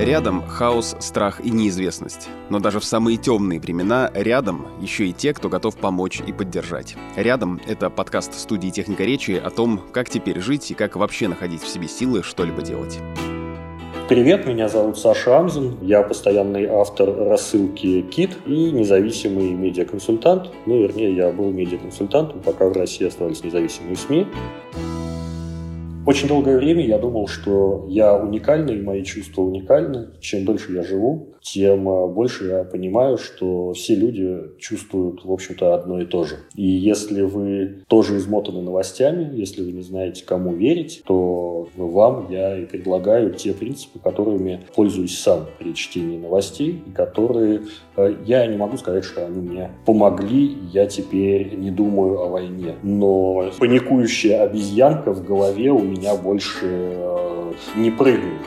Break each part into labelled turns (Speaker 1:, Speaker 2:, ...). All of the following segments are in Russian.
Speaker 1: Рядом хаос, страх и неизвестность. Но даже в самые темные времена рядом еще и те, кто готов помочь и поддержать. Рядом — это подкаст студии «Техника речи» о том, как теперь жить и как вообще находить в себе силы что-либо делать.
Speaker 2: Привет, меня зовут Саша Амзин, я постоянный автор рассылки КИТ и независимый медиаконсультант. Ну, вернее, я был медиаконсультантом, пока в России оставались независимые СМИ. Очень долгое время я думал, что я уникальный, мои чувства уникальны. Чем дольше я живу, тем а, больше я понимаю, что все люди чувствуют, в общем-то, одно и то же. И если вы тоже измотаны новостями, если вы не знаете, кому верить, то вам я и предлагаю те принципы, которыми пользуюсь сам при чтении новостей, и которые а, я не могу сказать, что они мне помогли, я теперь не думаю о войне. Но паникующая обезьянка в голове у меня больше а, не прыгает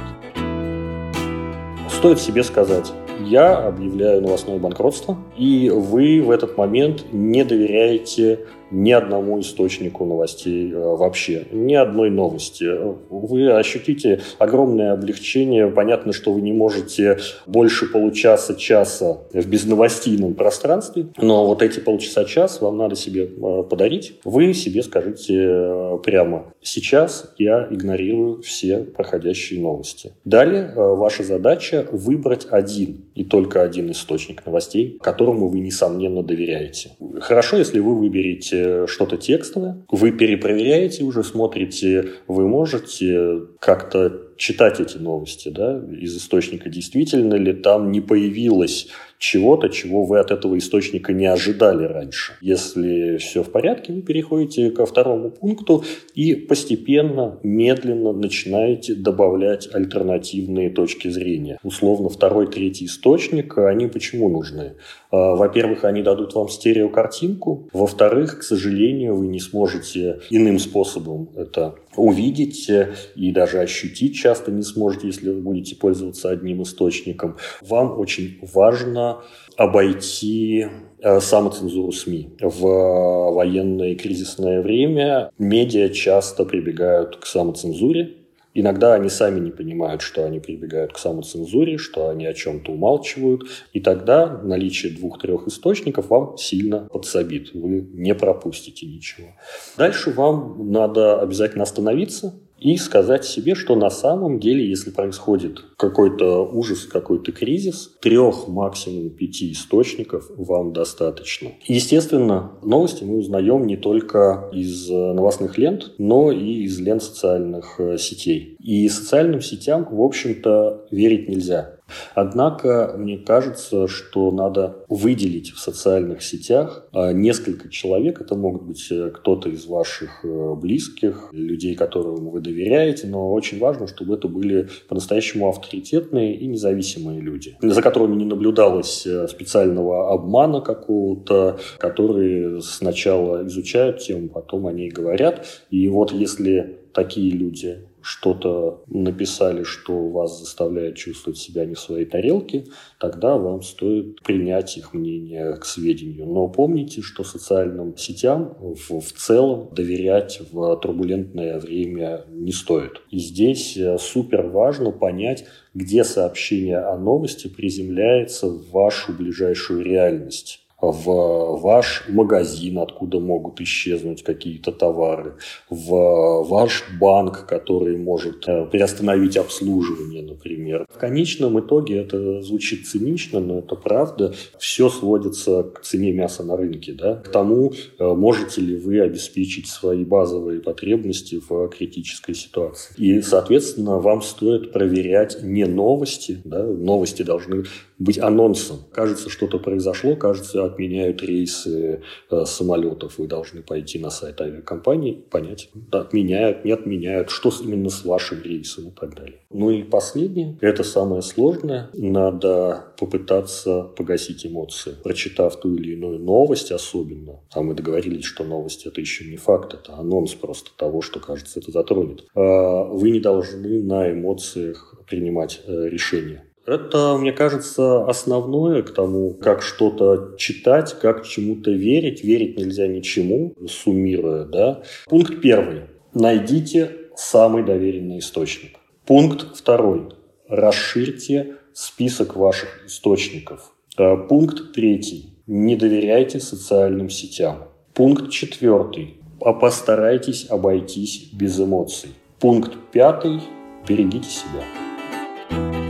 Speaker 2: стоит себе сказать, я объявляю новостное банкротство, и вы в этот момент не доверяете ни одному источнику новостей э, вообще, ни одной новости. Вы ощутите огромное облегчение. Понятно, что вы не можете больше получаса-часа в безновостийном пространстве, но вот эти полчаса-час вам надо себе э, подарить. Вы себе скажите э, прямо, сейчас я игнорирую все проходящие новости. Далее ваша задача выбрать один и только один источник новостей, которому вы, несомненно, доверяете. Хорошо, если вы выберете что-то текстовое, вы перепроверяете уже, смотрите, вы можете как-то читать эти новости да, из источника, действительно ли там не появилось чего-то, чего вы от этого источника не ожидали раньше. Если все в порядке, вы переходите ко второму пункту и постепенно, медленно начинаете добавлять альтернативные точки зрения. Условно, второй, третий источник, они почему нужны? А, во-первых, они дадут вам стереокартинку. Во-вторых, к сожалению, вы не сможете иным способом это увидеть и даже ощутить часто не сможете, если вы будете пользоваться одним источником. Вам очень важно обойти э, самоцензуру СМИ. В военное и кризисное время медиа часто прибегают к самоцензуре, Иногда они сами не понимают, что они прибегают к самоцензуре, что они о чем-то умалчивают, и тогда наличие двух-трех источников вам сильно подсобит. Вы не пропустите ничего. Дальше вам надо обязательно остановиться, и сказать себе, что на самом деле, если происходит какой-то ужас, какой-то кризис, трех, максимум пяти источников вам достаточно. Естественно, новости мы узнаем не только из э, новостных лент, но и из лент социальных э, сетей. И социальным сетям, в общем-то, верить нельзя. Однако мне кажется, что надо выделить в социальных сетях а, несколько человек. Это могут быть э, кто-то из ваших э, близких, людей, которым вы доверяете, но очень важно, чтобы это были по-настоящему авторитетные и независимые люди, за которыми не наблюдалось э, специального обмана какого-то, которые сначала изучают тему, потом о ней говорят. И вот если такие люди что-то написали, что вас заставляет чувствовать себя не в своей тарелке, тогда вам стоит принять их мнение к сведению. Но помните, что социальным сетям в, в целом доверять в турбулентное время не стоит. И здесь э, супер важно понять, где сообщение о новости приземляется в вашу ближайшую реальность в ваш магазин, откуда могут исчезнуть какие-то товары, в ваш банк, который может э, приостановить обслуживание, например. В конечном итоге это звучит цинично, но это правда. Все сводится к цене мяса на рынке, да? к тому, э, можете ли вы обеспечить свои базовые потребности в критической ситуации. И, соответственно, вам стоит проверять не новости, да? новости должны быть анонсом. Кажется, что-то произошло, кажется, отменяют рейсы э, самолетов. Вы должны пойти на сайт авиакомпании, понять, отменяют, не отменяют, что именно с вашим рейсом и так далее. Ну и последнее, это самое сложное. Надо попытаться погасить эмоции. Прочитав ту или иную новость особенно, а мы договорились, что новость это еще не факт, это анонс просто того, что, кажется, это затронет. А вы не должны на эмоциях принимать э, решения это, мне кажется, основное к тому, как что-то читать, как чему-то верить. Верить нельзя ничему, суммируя. Да? Пункт первый. Найдите самый доверенный источник. Пункт второй. расширьте список ваших источников. Э, пункт третий. Не доверяйте социальным сетям. Пункт четвертый. Постарайтесь обойтись без эмоций. Пункт пятый. Берегите себя.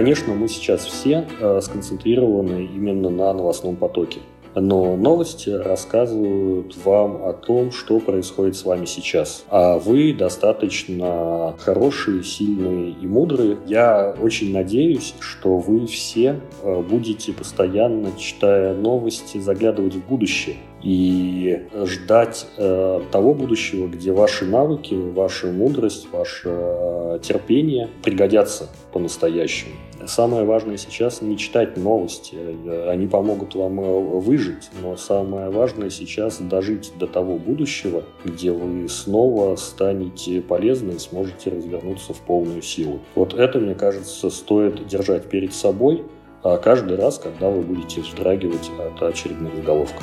Speaker 2: Конечно, мы сейчас все э, сконцентрированы именно на новостном потоке. Но новости рассказывают вам о том, что происходит с вами сейчас. А вы достаточно хорошие, сильные и мудрые. Я очень надеюсь, что вы все э, будете постоянно, читая новости, заглядывать в будущее и ждать э, того будущего, где ваши навыки, ваша мудрость, ваше э, терпение пригодятся по-настоящему. Самое важное сейчас не читать новости, они помогут вам э, выжить, но самое важное сейчас дожить до того будущего, где вы снова станете полезны и сможете развернуться в полную силу. Вот это, мне кажется, стоит держать перед собой а каждый раз, когда вы будете вздрагивать от очередных заголовков.